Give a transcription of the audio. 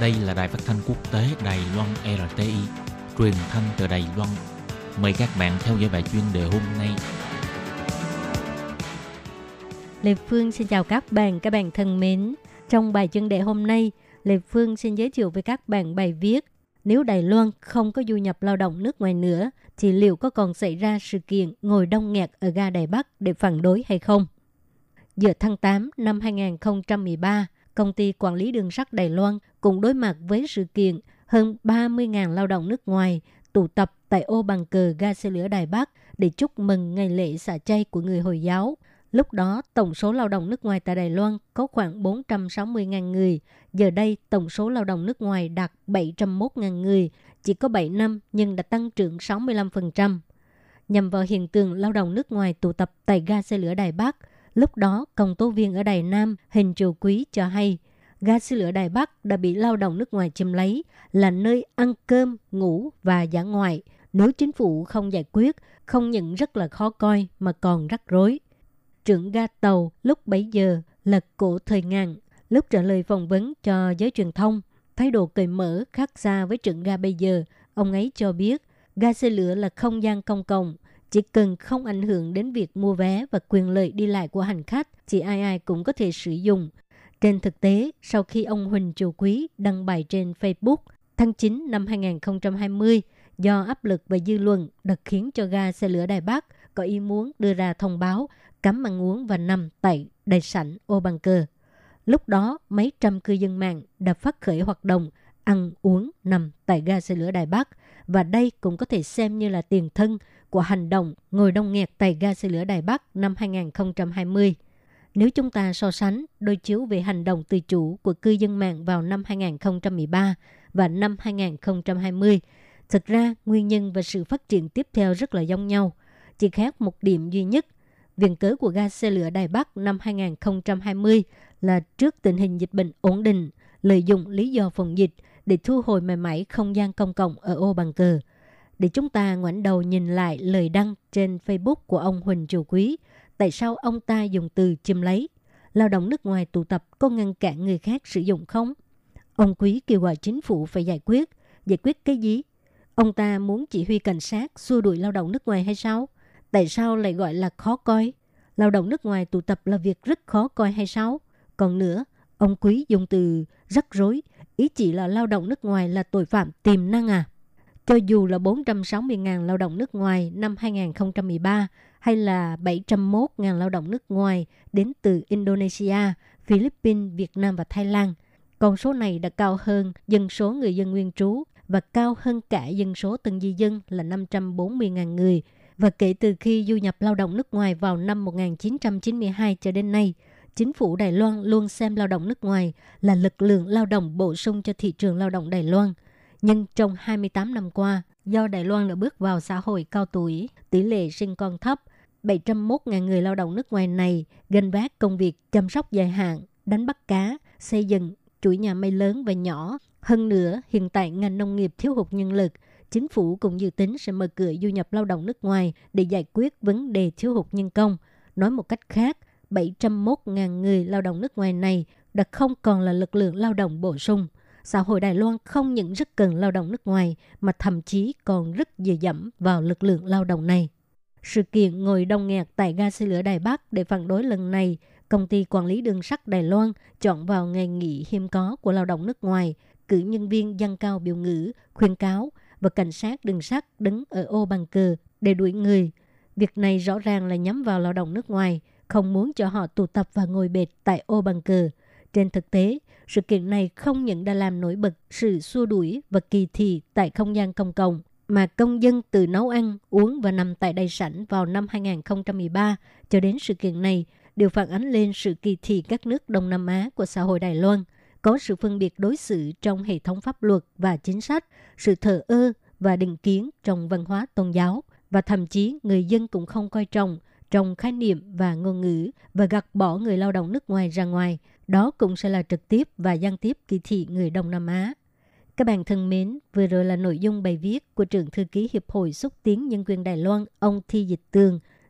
Đây là đài phát thanh quốc tế Đài Loan RTI, truyền thanh từ Đài Loan. Mời các bạn theo dõi bài chuyên đề hôm nay. Lê Phương xin chào các bạn, các bạn thân mến. Trong bài chuyên đề hôm nay, Lê Phương xin giới thiệu với các bạn bài viết Nếu Đài Loan không có du nhập lao động nước ngoài nữa, thì liệu có còn xảy ra sự kiện ngồi đông nghẹt ở ga Đài Bắc để phản đối hay không? Giữa tháng 8 năm 2013, công ty quản lý đường sắt Đài Loan cũng đối mặt với sự kiện hơn 30.000 lao động nước ngoài tụ tập tại ô bàn cờ ga xe lửa Đài Bắc để chúc mừng ngày lễ xả chay của người Hồi giáo. Lúc đó, tổng số lao động nước ngoài tại Đài Loan có khoảng 460.000 người. Giờ đây, tổng số lao động nước ngoài đạt 701.000 người, chỉ có 7 năm nhưng đã tăng trưởng 65%. Nhằm vào hiện tượng lao động nước ngoài tụ tập tại ga xe lửa Đài Bắc, lúc đó công tố viên ở Đài Nam Hình Triều Quý cho hay ga xe lửa Đài Bắc đã bị lao động nước ngoài chiếm lấy là nơi ăn cơm, ngủ và giả ngoại. Nếu chính phủ không giải quyết, không những rất là khó coi mà còn rắc rối. Trưởng ga tàu lúc bấy giờ là cổ thời ngàn, lúc trả lời phỏng vấn cho giới truyền thông, thái độ cởi mở khác xa với trưởng ga bây giờ. Ông ấy cho biết, ga xe lửa là không gian công cộng, chỉ cần không ảnh hưởng đến việc mua vé và quyền lợi đi lại của hành khách thì ai ai cũng có thể sử dụng. Trên thực tế, sau khi ông Huỳnh Triều Quý đăng bài trên Facebook tháng 9 năm 2020, do áp lực và dư luận đã khiến cho ga xe lửa Đài Bắc có ý muốn đưa ra thông báo cấm ăn uống và nằm tại đại sảnh ô bằng cờ. Lúc đó, mấy trăm cư dân mạng đã phát khởi hoạt động ăn uống nằm tại ga xe lửa Đài Bắc và đây cũng có thể xem như là tiền thân của hành động ngồi đông nghẹt tại ga xe lửa Đài Bắc năm 2020. Nếu chúng ta so sánh đối chiếu về hành động tự chủ của cư dân mạng vào năm 2013 và năm 2020, thực ra nguyên nhân và sự phát triển tiếp theo rất là giống nhau. Chỉ khác một điểm duy nhất, viện cớ của ga xe lửa Đài Bắc năm 2020 là trước tình hình dịch bệnh ổn định, lợi dụng lý do phòng dịch để thu hồi mãi mãi không gian công cộng ở ô bàn cờ. Để chúng ta ngoảnh đầu nhìn lại lời đăng trên Facebook của ông Huỳnh Triều Quý, tại sao ông ta dùng từ chiếm lấy? Lao động nước ngoài tụ tập có ngăn cản người khác sử dụng không? Ông Quý kêu gọi chính phủ phải giải quyết. Giải quyết cái gì? Ông ta muốn chỉ huy cảnh sát xua đuổi lao động nước ngoài hay sao? Tại sao lại gọi là khó coi? Lao động nước ngoài tụ tập là việc rất khó coi hay sao? Còn nữa, ông Quý dùng từ rắc rối, ý chỉ là lao động nước ngoài là tội phạm tiềm năng à? Cho dù là 460.000 lao động nước ngoài năm 2013 hay là 701.000 lao động nước ngoài đến từ Indonesia, Philippines, Việt Nam và Thái Lan, con số này đã cao hơn dân số người dân nguyên trú và cao hơn cả dân số tân di dân là 540.000 người. Và kể từ khi du nhập lao động nước ngoài vào năm 1992 cho đến nay, chính phủ Đài Loan luôn xem lao động nước ngoài là lực lượng lao động bổ sung cho thị trường lao động Đài Loan. Nhưng trong 28 năm qua, do Đài Loan đã bước vào xã hội cao tuổi, tỷ lệ sinh con thấp, 701.000 người lao động nước ngoài này gánh vác công việc chăm sóc dài hạn, đánh bắt cá, xây dựng, chuỗi nhà máy lớn và nhỏ. Hơn nữa, hiện tại ngành nông nghiệp thiếu hụt nhân lực, chính phủ cũng dự tính sẽ mở cửa du nhập lao động nước ngoài để giải quyết vấn đề thiếu hụt nhân công. Nói một cách khác, 701.000 người lao động nước ngoài này đã không còn là lực lượng lao động bổ sung. Xã hội Đài Loan không những rất cần lao động nước ngoài mà thậm chí còn rất dựa dẫm vào lực lượng lao động này. Sự kiện ngồi đông nghẹt tại ga xe lửa Đài Bắc để phản đối lần này, công ty quản lý đường sắt Đài Loan chọn vào ngày nghỉ hiếm có của lao động nước ngoài, cử nhân viên dân cao biểu ngữ, khuyên cáo và cảnh sát đường sắt đứng ở ô bằng cờ để đuổi người. Việc này rõ ràng là nhắm vào lao động nước ngoài, không muốn cho họ tụ tập và ngồi bệt tại ô bằng cờ. Trên thực tế, sự kiện này không những đã làm nổi bật sự xua đuổi và kỳ thị tại không gian công cộng, mà công dân từ nấu ăn, uống và nằm tại đầy sảnh vào năm 2013 cho đến sự kiện này đều phản ánh lên sự kỳ thị các nước Đông Nam Á của xã hội Đài Loan, có sự phân biệt đối xử trong hệ thống pháp luật và chính sách, sự thờ ơ và định kiến trong văn hóa tôn giáo, và thậm chí người dân cũng không coi trọng trong khái niệm và ngôn ngữ và gạt bỏ người lao động nước ngoài ra ngoài. Đó cũng sẽ là trực tiếp và gián tiếp kỳ thị người Đông Nam Á. Các bạn thân mến, vừa rồi là nội dung bài viết của trưởng thư ký Hiệp hội xúc tiến nhân quyền Đài Loan, ông Thi Dịch Tường –